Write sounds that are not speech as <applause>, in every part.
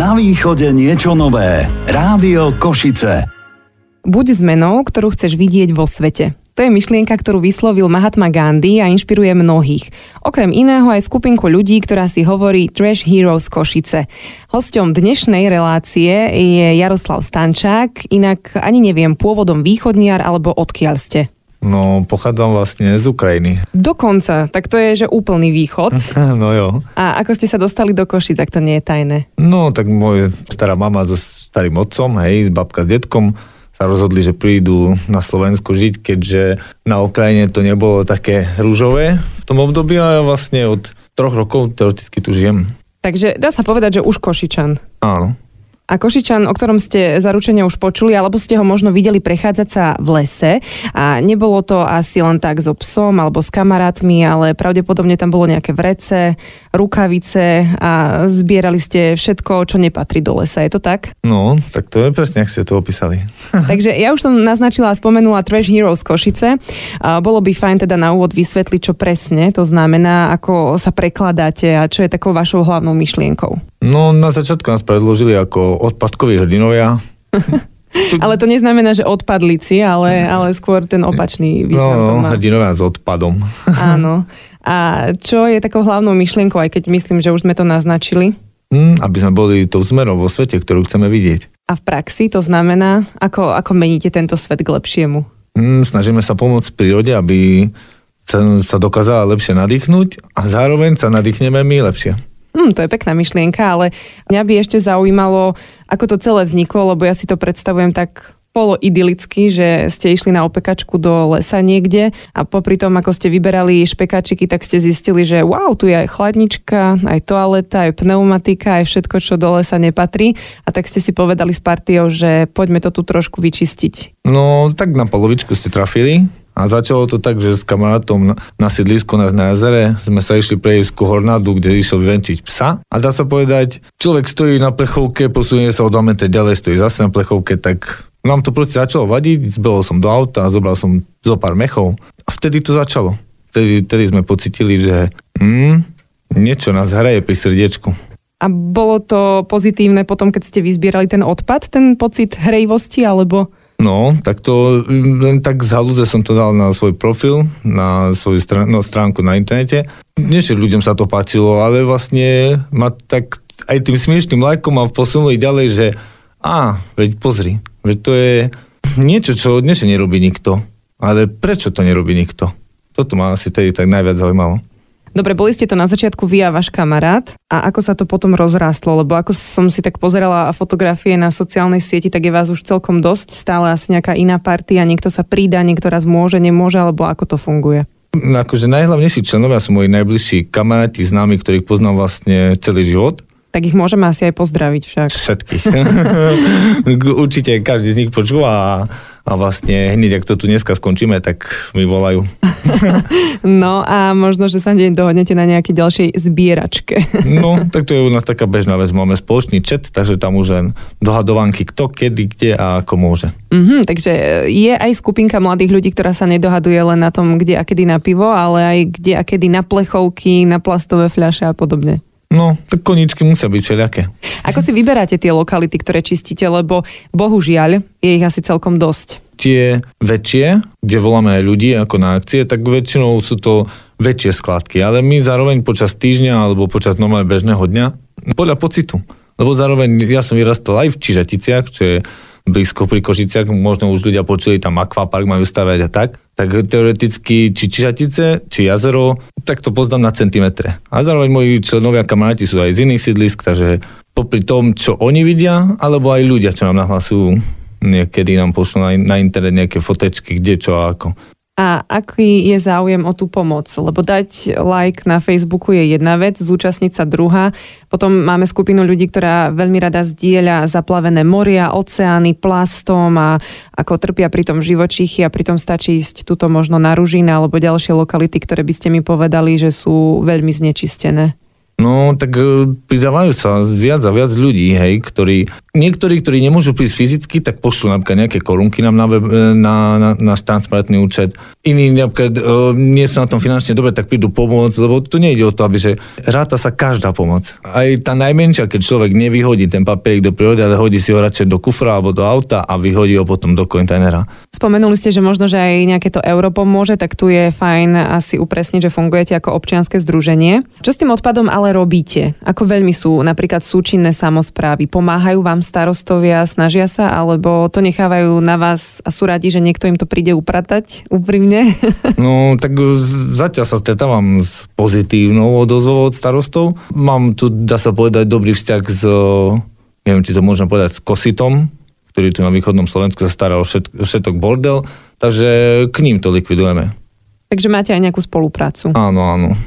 Na východe niečo nové. Rádio Košice. Buď zmenou, ktorú chceš vidieť vo svete. To je myšlienka, ktorú vyslovil Mahatma Gandhi a inšpiruje mnohých. Okrem iného aj skupinku ľudí, ktorá si hovorí Trash Heroes Košice. Hosťom dnešnej relácie je Jaroslav Stančák, inak ani neviem pôvodom východniar alebo odkiaľ ste. No, pochádzam vlastne z Ukrajiny. Dokonca, tak to je, že úplný východ. <laughs> no jo. A ako ste sa dostali do Košic, tak to nie je tajné? No, tak môj stará mama so starým otcom, hej, s babka s detkom sa rozhodli, že prídu na Slovensko žiť, keďže na Ukrajine to nebolo také rúžové v tom období a ja vlastne od troch rokov teoreticky tu žijem. Takže dá sa povedať, že už Košičan. Áno. A Košičan, o ktorom ste zaručene už počuli, alebo ste ho možno videli prechádzať sa v lese a nebolo to asi len tak so psom alebo s kamarátmi, ale pravdepodobne tam bolo nejaké vrece, rukavice a zbierali ste všetko, čo nepatrí do lesa. Je to tak? No, tak to je presne, ak ste to opísali. <laughs> <laughs> Takže ja už som naznačila a spomenula Trash Heroes Košice. Bolo by fajn teda na úvod vysvetliť, čo presne to znamená, ako sa prekladáte a čo je takou vašou hlavnou myšlienkou. No, na začiatku nás predložili ako odpadkoví hrdinovia. <laughs> ale to neznamená, že odpadlici, ale, ale skôr ten opačný význam no, to má. hrdinovia s odpadom. <laughs> Áno. A čo je takou hlavnou myšlienkou, aj keď myslím, že už sme to naznačili? Mm, aby sme boli tou zmerou vo svete, ktorú chceme vidieť. A v praxi to znamená, ako, ako meníte tento svet k lepšiemu? Mm, snažíme sa pomôcť prírode, aby sa, sa dokázala lepšie nadýchnuť a zároveň sa nadýchneme my lepšie. Hmm, to je pekná myšlienka, ale mňa by ešte zaujímalo, ako to celé vzniklo, lebo ja si to predstavujem tak polo idylicky, že ste išli na opekačku do lesa niekde a popri tom, ako ste vyberali špekačiky, tak ste zistili, že wow, tu je aj chladnička, aj toaleta, aj pneumatika, aj všetko, čo do lesa nepatrí. A tak ste si povedali s partiou, že poďme to tu trošku vyčistiť. No, tak na polovičku ste trafili. A začalo to tak, že s kamarátom na sídlisku nás na jazere sme sa išli prejsť ku Hornádu, kde išiel vyvenčiť psa. A dá sa povedať, človek stojí na plechovke, posunie sa o 2 metre ďalej, stojí zase na plechovke, tak nám to proste začalo vadiť, zbehol som do auta zobral som zo pár mechov. A vtedy to začalo. Vtedy, vtedy sme pocitili, že mm, niečo nás hraje pri srdiečku. A bolo to pozitívne potom, keď ste vyzbierali ten odpad, ten pocit hrejvosti, alebo... No, tak to len tak z halúze som to dal na svoj profil, na svoju strán, no, stránku na internete. Nie, že ľuďom sa to páčilo, ale vlastne ma tak aj tým smiešným lajkom ma posunuli ďalej, že a, veď pozri, veď to je niečo, čo dnes nerobí nikto. Ale prečo to nerobí nikto? Toto ma asi tedy tak najviac zaujímalo. Dobre, boli ste to na začiatku vy a váš kamarát a ako sa to potom rozrástlo? Lebo ako som si tak pozerala fotografie na sociálnej sieti, tak je vás už celkom dosť, stále asi nejaká iná partia, niekto sa prída, niekto raz môže, nemôže, alebo ako to funguje? Akože najhlavnejší členovia sú moji najbližší kamaráti, známi, ktorých poznám vlastne celý život. Tak ich môžeme asi aj pozdraviť však. Všetkých. <laughs> Určite každý z nich počúva a a vlastne hneď, ak to tu dneska skončíme, tak mi volajú. <laughs> no a možno, že sa hneď dohodnete na nejakej ďalšej zbieračke. <laughs> no, <laughs> tak to je u nás taká bežná vec. Máme spoločný chat, takže tam už len dohadovanky kto, kedy, kde a ako môže. Mm-hmm, takže je aj skupinka mladých ľudí, ktorá sa nedohaduje len na tom, kde a kedy na pivo, ale aj kde a kedy na plechovky, na plastové fľaše a podobne. No, tak koničky musia byť všelijaké. Ako si vyberáte tie lokality, ktoré čistíte, lebo bohužiaľ je ich asi celkom dosť. Tie väčšie, kde voláme aj ľudí ako na akcie, tak väčšinou sú to väčšie skladky, ale my zároveň počas týždňa alebo počas normálne bežného dňa, podľa pocitu. Lebo zároveň ja som vyrastal aj v Čižaticiach, čo je blízko pri Košiciach, možno už ľudia počuli, tam akvapark majú stavať a tak, tak teoreticky či Čižatice, či jazero, tak to poznám na centimetre. A zároveň moji členovia kamaráti sú aj z iných sídlisk, takže popri tom, čo oni vidia, alebo aj ľudia, čo nám nahlasujú, niekedy nám pošlú na, na internet nejaké fotečky, kde čo a ako a aký je záujem o tú pomoc. Lebo dať like na Facebooku je jedna vec, zúčastniť sa druhá. Potom máme skupinu ľudí, ktorá veľmi rada zdieľa zaplavené moria, oceány, plastom a ako trpia pri tom živočíchy a pritom stačí ísť tuto možno na Ružina alebo ďalšie lokality, ktoré by ste mi povedali, že sú veľmi znečistené. No, tak e, pridávajú sa viac a viac ľudí, hej, ktorí, niektorí, ktorí nemôžu prísť fyzicky, tak pošlú napríklad nejaké korunky nám na, web, e, na, na, na transparentný účet. Iní napríklad e, nie sú na tom finančne dobre, tak prídu pomôcť, lebo tu nejde o to, aby že ráta sa každá pomoc. Aj tá najmenšia, keď človek nevyhodí ten papierik do prírody, ale hodí si ho radšej do kufra alebo do auta a vyhodí ho potom do kontajnera. Spomenuli ste, že možno, že aj nejaké to euro pomôže, tak tu je fajn asi upresniť, že fungujete ako občianske združenie. Čo s tým odpadom ale robíte? Ako veľmi sú napríklad súčinné samozprávy? Pomáhajú vám starostovia, snažia sa, alebo to nechávajú na vás a sú radi, že niekto im to príde upratať úprimne? <laughs> No, tak zatiaľ sa stretávam s pozitívnou odozvou od starostov. Mám tu, dá sa povedať, dobrý vzťah s, neviem, či to môžem povedať, s Kositom, ktorý tu na východnom Slovensku sa stará o všetok bordel, takže k ním to likvidujeme. Takže máte aj nejakú spoluprácu. Áno, áno.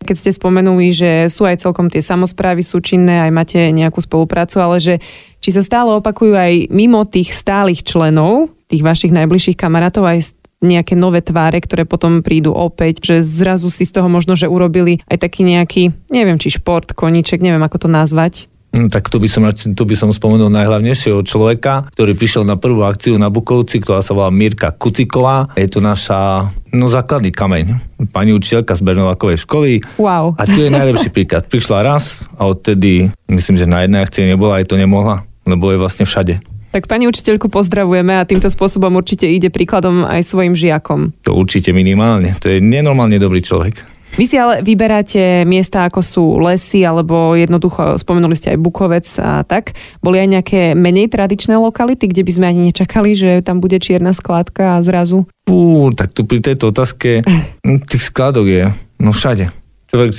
Keď ste spomenuli, že sú aj celkom tie samozprávy súčinné, aj máte nejakú spoluprácu, ale že či sa stále opakujú aj mimo tých stálych členov, tých vašich najbližších kamarátov, aj nejaké nové tváre, ktoré potom prídu opäť, že zrazu si z toho možno, že urobili aj taký nejaký, neviem, či šport, koniček, neviem ako to nazvať. No, tak tu by, som, tu by som spomenul najhlavnejšieho človeka, ktorý prišiel na prvú akciu na Bukovci, ktorá sa volá Mirka Kuciková. Je to naša no, základný kameň. Pani učiteľka z Bernolákovej školy. Wow. A tu je najlepší <laughs> príklad. Prišla raz a odtedy, myslím, že na jednej akcii nebola, aj to nemohla, lebo je vlastne všade. Tak pani učiteľku pozdravujeme a týmto spôsobom určite ide príkladom aj svojim žiakom. To určite minimálne. To je nenormálne dobrý človek. Vy si ale vyberáte miesta, ako sú lesy, alebo jednoducho, spomenuli ste aj Bukovec a tak. Boli aj nejaké menej tradičné lokality, kde by sme ani nečakali, že tam bude čierna skládka a zrazu? Pú, tak tu pri tejto otázke tých skládok je, no všade. Človek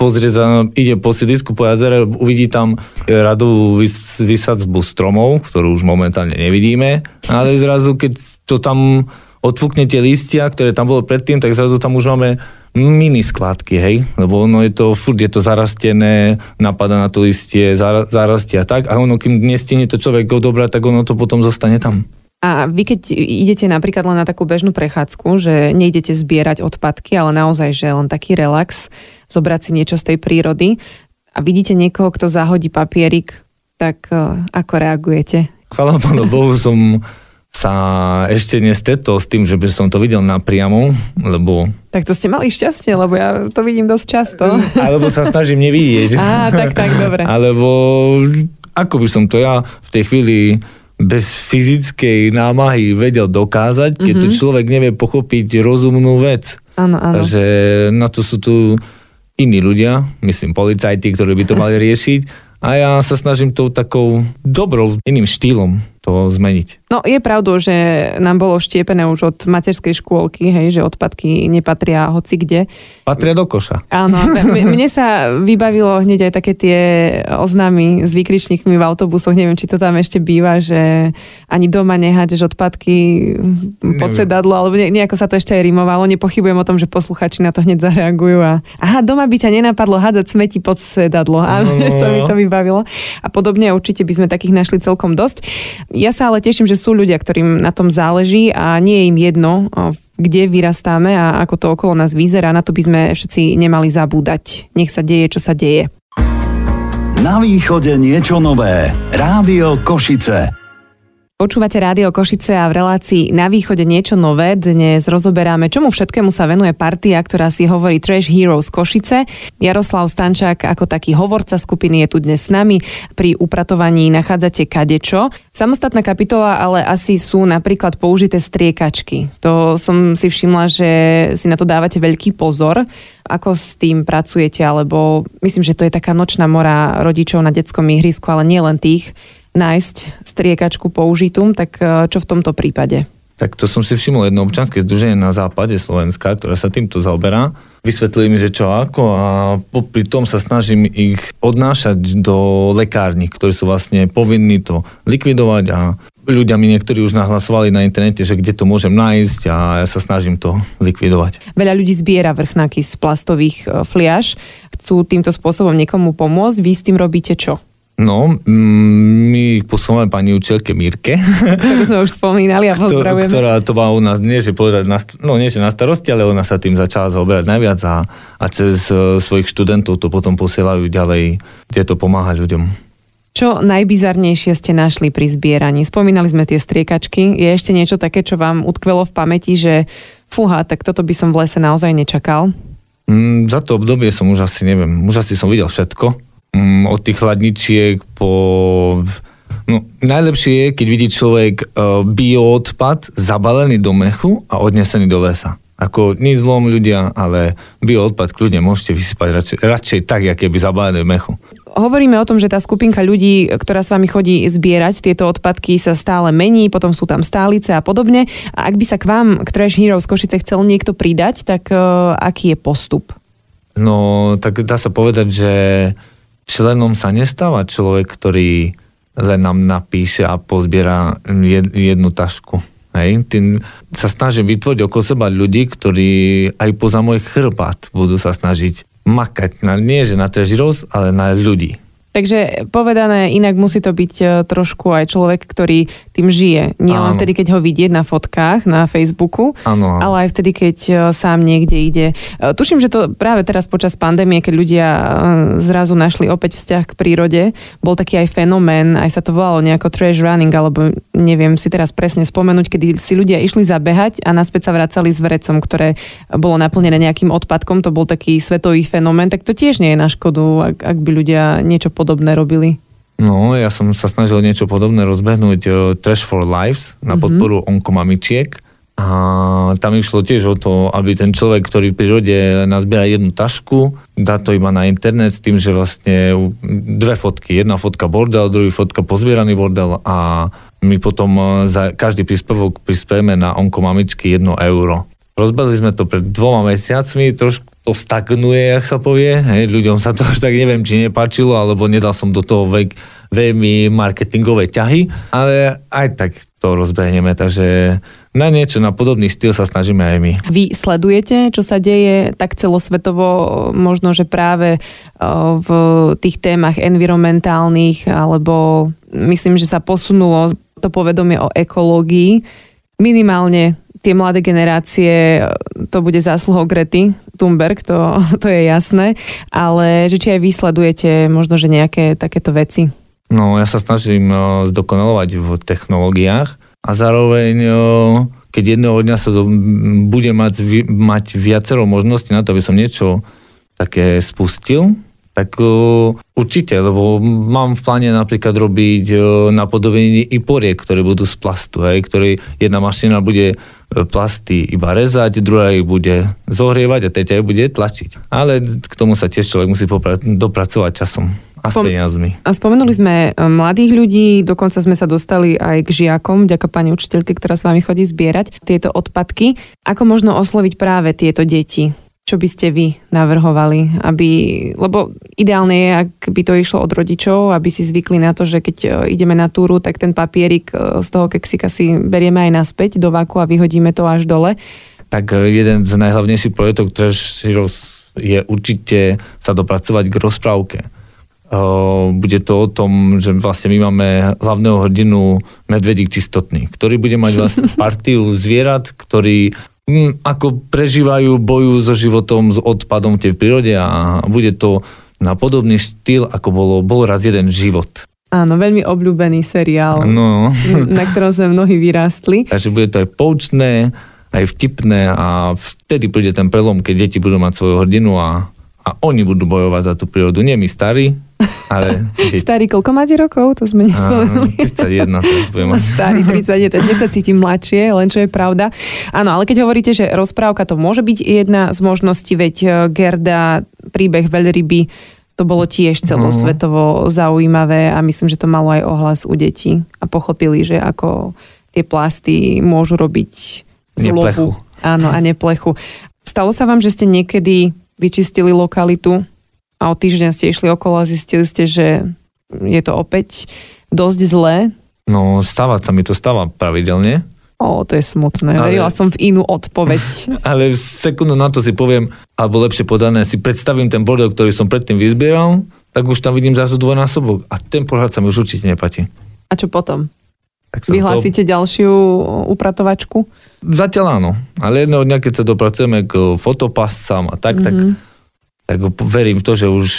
pozrie sa, ide po sídlisku po jazere, uvidí tam radovú vys, vysadzbu stromov, ktorú už momentálne nevidíme, ale zrazu, keď to tam odfúkne tie listia, ktoré tam bolo predtým, tak zrazu tam už máme mini skladky, hej, lebo ono je to, furt je to zarastené, napadá na to listie, zarastie a tak, a ono, kým nestihne to človek odobrať, tak ono to potom zostane tam. A vy keď idete napríklad len na takú bežnú prechádzku, že nejdete zbierať odpadky, ale naozaj, že len taký relax, zobrať si niečo z tej prírody a vidíte niekoho, kto zahodí papierik, tak uh, ako reagujete? Chvala Pánu Bohu som sa ešte nestretol s tým, že by som to videl napriamo, lebo... Tak to ste mali šťastie, lebo ja to vidím dosť často. <laughs> Alebo sa snažím nevidieť. Á, tak, tak, dobre. <laughs> Alebo ako by som to ja v tej chvíli bez fyzickej námahy vedel dokázať, keď mm-hmm. to mhm. človek nevie pochopiť rozumnú vec. Áno, áno. Takže na to sú tu iní ľudia, myslím policajti, ktorí by to mali riešiť. A ja sa snažím tou takou dobrou, iným štýlom to zmeniť. No je pravdou, že nám bolo štiepené už od materskej škôlky, hej, že odpadky nepatria hoci kde. Patria do koša. Áno, <laughs> mne sa vybavilo hneď aj také tie oznámy s výkričníkmi v autobusoch, neviem, či to tam ešte býva, že ani doma nehádeš odpadky pod sedadlo, alebo nejako sa to ešte aj rimovalo. Nepochybujem o tom, že posluchači na to hneď zareagujú a aha, doma by ťa nenapadlo hádať smeti pod sedadlo. <laughs> Áno, no. <laughs> sa mi to vybavilo. A podobne určite by sme takých našli celkom dosť. Ja sa ale teším, že sú ľudia, ktorým na tom záleží a nie je im jedno, kde vyrastáme a ako to okolo nás vyzerá. Na to by sme všetci nemali zabúdať. Nech sa deje, čo sa deje. Na východe niečo nové. Rádio Košice. Počúvate Rádio Košice a v relácii Na východe niečo nové. Dnes rozoberáme, čomu všetkému sa venuje partia, ktorá si hovorí Trash Heroes Košice. Jaroslav Stančák ako taký hovorca skupiny je tu dnes s nami. Pri upratovaní nachádzate kadečo. Samostatná kapitola ale asi sú napríklad použité striekačky. To som si všimla, že si na to dávate veľký pozor. Ako s tým pracujete? Alebo myslím, že to je taká nočná mora rodičov na detskom ihrisku, ale nie len tých nájsť striekačku použitú, tak e, čo v tomto prípade? Tak to som si všimol jedno občanské združenie na západe Slovenska, ktoré sa týmto zaoberá. Vysvetlili mi, že čo ako a popri tom sa snažím ich odnášať do lekární, ktorí sú vlastne povinní to likvidovať a ľudia mi niektorí už nahlasovali na internete, že kde to môžem nájsť a ja sa snažím to likvidovať. Veľa ľudí zbiera vrchnáky z plastových e, fliaž. Chcú týmto spôsobom niekomu pomôcť. Vy s tým robíte čo? No, mm, my ich posúvame pani učiteľke Mirke. <laughs> Ktorú sme už spomínali a pozdravujeme. Ktorá to má u nás, nie že povedať, na, no nie že na starosti, ale ona sa tým začala zaoberať najviac a, a cez uh, svojich študentov to potom posielajú ďalej, kde to pomáha ľuďom. Čo najbizarnejšie ste našli pri zbieraní? Spomínali sme tie striekačky. Je ešte niečo také, čo vám utkvelo v pamäti, že fúha, tak toto by som v lese naozaj nečakal? Mm, za to obdobie som už asi, neviem, už asi som videl všetko mm, od tých chladničiek po... No, najlepšie je, keď vidí človek uh, bioodpad zabalený do mechu a odnesený do lesa. Ako nič zlom ľudia, ale bioodpad kľudne môžete vysypať radšej, radšej tak, aké by zabalené v mechu. Hovoríme o tom, že tá skupinka ľudí, ktorá s vami chodí zbierať tieto odpadky, sa stále mení, potom sú tam stálice a podobne. A ak by sa k vám, k Trash Heroes Košice chcel niekto pridať, tak uh, aký je postup? No, tak dá sa povedať, že členom sa nestáva človek, ktorý nám napíše a pozbiera jednu tašku. Hej, tým sa snažím vytvoriť okolo seba ľudí, ktorí aj poza môj chrbát budú sa snažiť makať, na, nie že na trežirov, ale na ľudí. Takže povedané, inak musí to byť e, trošku aj človek, ktorý tým žije. Nie len vtedy, keď ho vidieť na fotkách na Facebooku, áno, áno. ale aj vtedy, keď e, sám niekde ide. E, tuším, že to práve teraz počas pandémie, keď ľudia zrazu našli opäť vzťah k prírode, bol taký aj fenomén, aj sa to volalo nejako trash running, alebo neviem si teraz presne spomenúť, kedy si ľudia išli zabehať a naspäť sa vracali s vrecom, ktoré bolo naplnené nejakým odpadkom. To bol taký svetový fenomén, tak to tiež nie je na škodu, ak, ak by ľudia niečo podobné robili? No, ja som sa snažil niečo podobné rozbehnúť uh, Trash for Lives na mhm. podporu mm-hmm. onkomamičiek. A tam išlo tiež o to, aby ten človek, ktorý v prírode nazbiera jednu tašku, dá to iba na internet s tým, že vlastne dve fotky. Jedna fotka bordel, druhý fotka pozbieraný bordel a my potom uh, za každý príspevok prispieme na onkomamičky 1 euro. Rozbehli sme to pred dvoma mesiacmi, trošku to stagnuje, jak sa povie. Hej, ľuďom sa to <laughs> až tak neviem, či nepáčilo, alebo nedal som do toho vek, veľmi marketingové ťahy, ale aj tak to rozbehneme, takže na niečo, na podobný štýl sa snažíme aj my. Vy sledujete, čo sa deje tak celosvetovo, možno, že práve v tých témach environmentálnych, alebo myslím, že sa posunulo to povedomie o ekológii minimálne tie mladé generácie, to bude zásluhou Grety Thunberg, to, <laughs> to je jasné, ale že či aj vysledujete možno, že nejaké takéto veci? No, ja sa snažím uh, zdokonalovať v technológiách a zároveň, uh, keď jedného dňa sa to bude mať, mať viacero možností na to, aby som niečo také spustil, tak uh, určite, lebo mám v pláne napríklad robiť uh, napodobenie i poriek, ktoré budú z plastu, hej, ktorý jedna mašina bude plasty iba rezať, druhá ich bude zohrievať a tretia ich bude tlačiť. Ale k tomu sa tiež človek musí popra- dopracovať časom a Spom- s peniazmi. A spomenuli sme e, mladých ľudí, dokonca sme sa dostali aj k žiakom, vďaka pani učiteľke, ktorá s vami chodí zbierať tieto odpadky. Ako možno osloviť práve tieto deti? Čo by ste vy navrhovali, aby, lebo ideálne je, ak by to išlo od rodičov, aby si zvykli na to, že keď e, ideme na túru, tak ten papierik e, z toho keksika si berieme aj naspäť do vaku a vyhodíme to až dole. Tak e, jeden z najhlavnejších projektov Trash Heroes je určite sa dopracovať k rozprávke. Bude to o tom, že vlastne my máme hlavného hrdinu Medvedík čistotný, ktorý bude mať vlastne <laughs> partiu zvierat, ktorý Ako prežívajú, bojujú so životom, s odpadom v prírode a bude to na podobný štýl, ako bolo, bol raz jeden život. Áno, veľmi obľúbený seriál, no. na ktorom sme mnohí vyrástli. Takže bude to aj poučné, aj vtipné a vtedy príde ten prelom, keď deti budú mať svoju hrdinu a, a oni budú bojovať za tú prírodu. Nie my starí, ale... <laughs> Starý, koľko máte rokov? To sme nespomenuli. 31 teraz budem mať. Starý, <laughs> 31. Hneď sa cítim mladšie, len čo je pravda. Áno, ale keď hovoríte, že rozprávka to môže byť jedna z možností, veď e, Gerda, príbeh veľryby, to bolo tiež celosvetovo zaujímavé a myslím, že to malo aj ohlas u detí a pochopili, že ako tie plasty môžu robiť zlobu. Neplechu. Áno, a neplechu. Stalo sa vám, že ste niekedy vyčistili lokalitu a o týždeň ste išli okolo a zistili ste, že je to opäť dosť zlé? No, stávať sa mi to stáva pravidelne. O, to je smutné. Ale, Verila som v inú odpoveď. <laughs> Ale sekundu na to si poviem, alebo lepšie podané, si predstavím ten bordel, ktorý som predtým vyzbieral, tak už tam vidím zase dvojnásobok. A ten pohľad sa mi už určite nepatí. A čo potom? Tak Vyhlásite ďalšiu upratovačku? To, zatiaľ áno, ale jedného dňa, keď sa dopracujeme k fotopascám a tak, mm-hmm. tak, tak verím v to, že už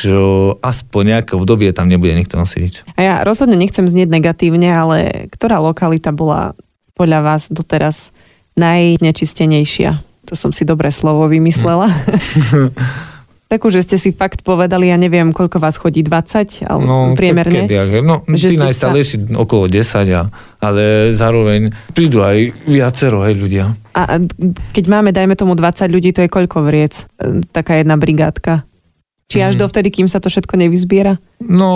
aspoň nejaké obdobie tam nebude nikto nosiť. A ja rozhodne nechcem znieť negatívne, ale ktorá lokalita bola podľa vás doteraz najnečistenejšia? To som si dobré slovo vymyslela. <laughs> Takú, že ste si fakt povedali, ja neviem, koľko vás chodí, 20 alebo No, priemerne? Kedy, no, Že tí najstarejší okolo 10, a, ale zároveň prídu aj viacero aj ľudia. A keď máme, dajme tomu 20 ľudí, to je koľko vriec? E, Taká jedna brigádka. Či až Mhm. dovtedy, kým sa to všetko nevyzbiera? No,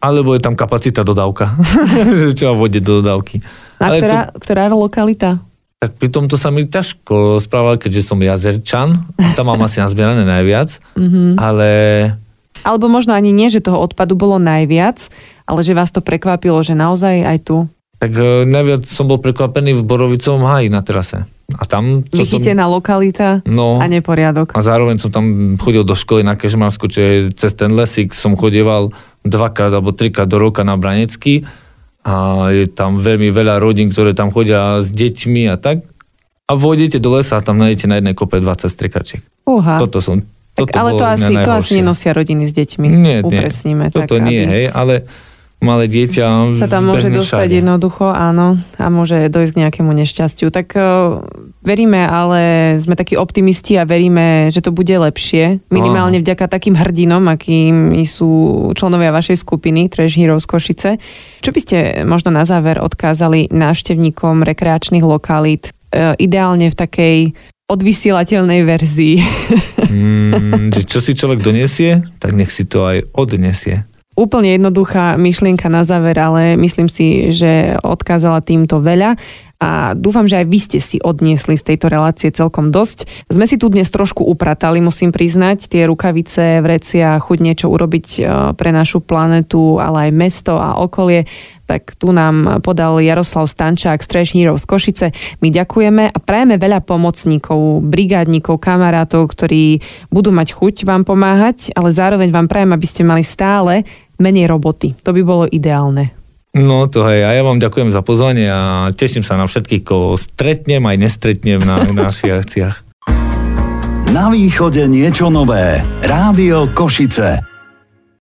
alebo je tam kapacita dodávka, <laughs> treba vodiť do dodávky. A Ale ktorá, ktorá lokalita? Tak pri tomto sa mi ťažko správal, keďže som jazerčan, tam mám asi nazbierané najviac, Mhm. ale Alebo možno ani nie, že toho odpadu bolo najviac, ale že vás to prekvapilo, že naozaj aj tu tak e, najviac som bol prekvapený v Borovicovom háji na terase. A tam... čo som, vychytená lokalita no, a neporiadok. a zároveň som tam chodil do školy na Kežmarsku, čo je cez ten lesík, som chodieval dvakrát alebo trikrát do roka na Branecký a je tam veľmi veľa rodín, ktoré tam chodia s deťmi a tak. A vôjdete do lesa a tam nájdete na jednej kope 20 strikačiek. Uha. Toto som... tak, Toto ale to asi, to asi nenosia rodiny s deťmi. Nie, nie. Upresníme. Toto tak, nie, aby hej, ale malé dieťa sa tam môže dostať všade. jednoducho, áno, a môže dojsť k nejakému nešťastiu. Tak uh, veríme, ale sme takí optimisti a veríme, že to bude lepšie. Minimálne vďaka takým hrdinom, akými sú členovia vašej skupiny Trash Heroes Košice. Čo by ste možno na záver odkázali návštevníkom rekreačných lokalít, uh, ideálne v takej odvysielateľnej verzii? Mm, <laughs> čo si človek donesie, tak nech si to aj odnesie. Úplne jednoduchá myšlienka na záver, ale myslím si, že odkázala týmto veľa a dúfam, že aj vy ste si odniesli z tejto relácie celkom dosť. Sme si tu dnes trošku upratali, musím priznať, tie rukavice, vrecia, chuť niečo urobiť e, pre našu planetu, ale aj mesto a okolie tak tu nám podal Jaroslav Stančák z Trash Heroes Košice. My ďakujeme a prajeme veľa pomocníkov, brigádnikov, kamarátov, ktorí budú mať chuť vám pomáhať, ale zároveň vám prajem, aby ste mali stále menej roboty. To by bolo ideálne. No to hej, a ja vám ďakujem za pozvanie a teším sa na všetkých, koho stretnem aj nestretnem na, na <laughs> našich akciách. Na východe niečo nové. Rádio Košice.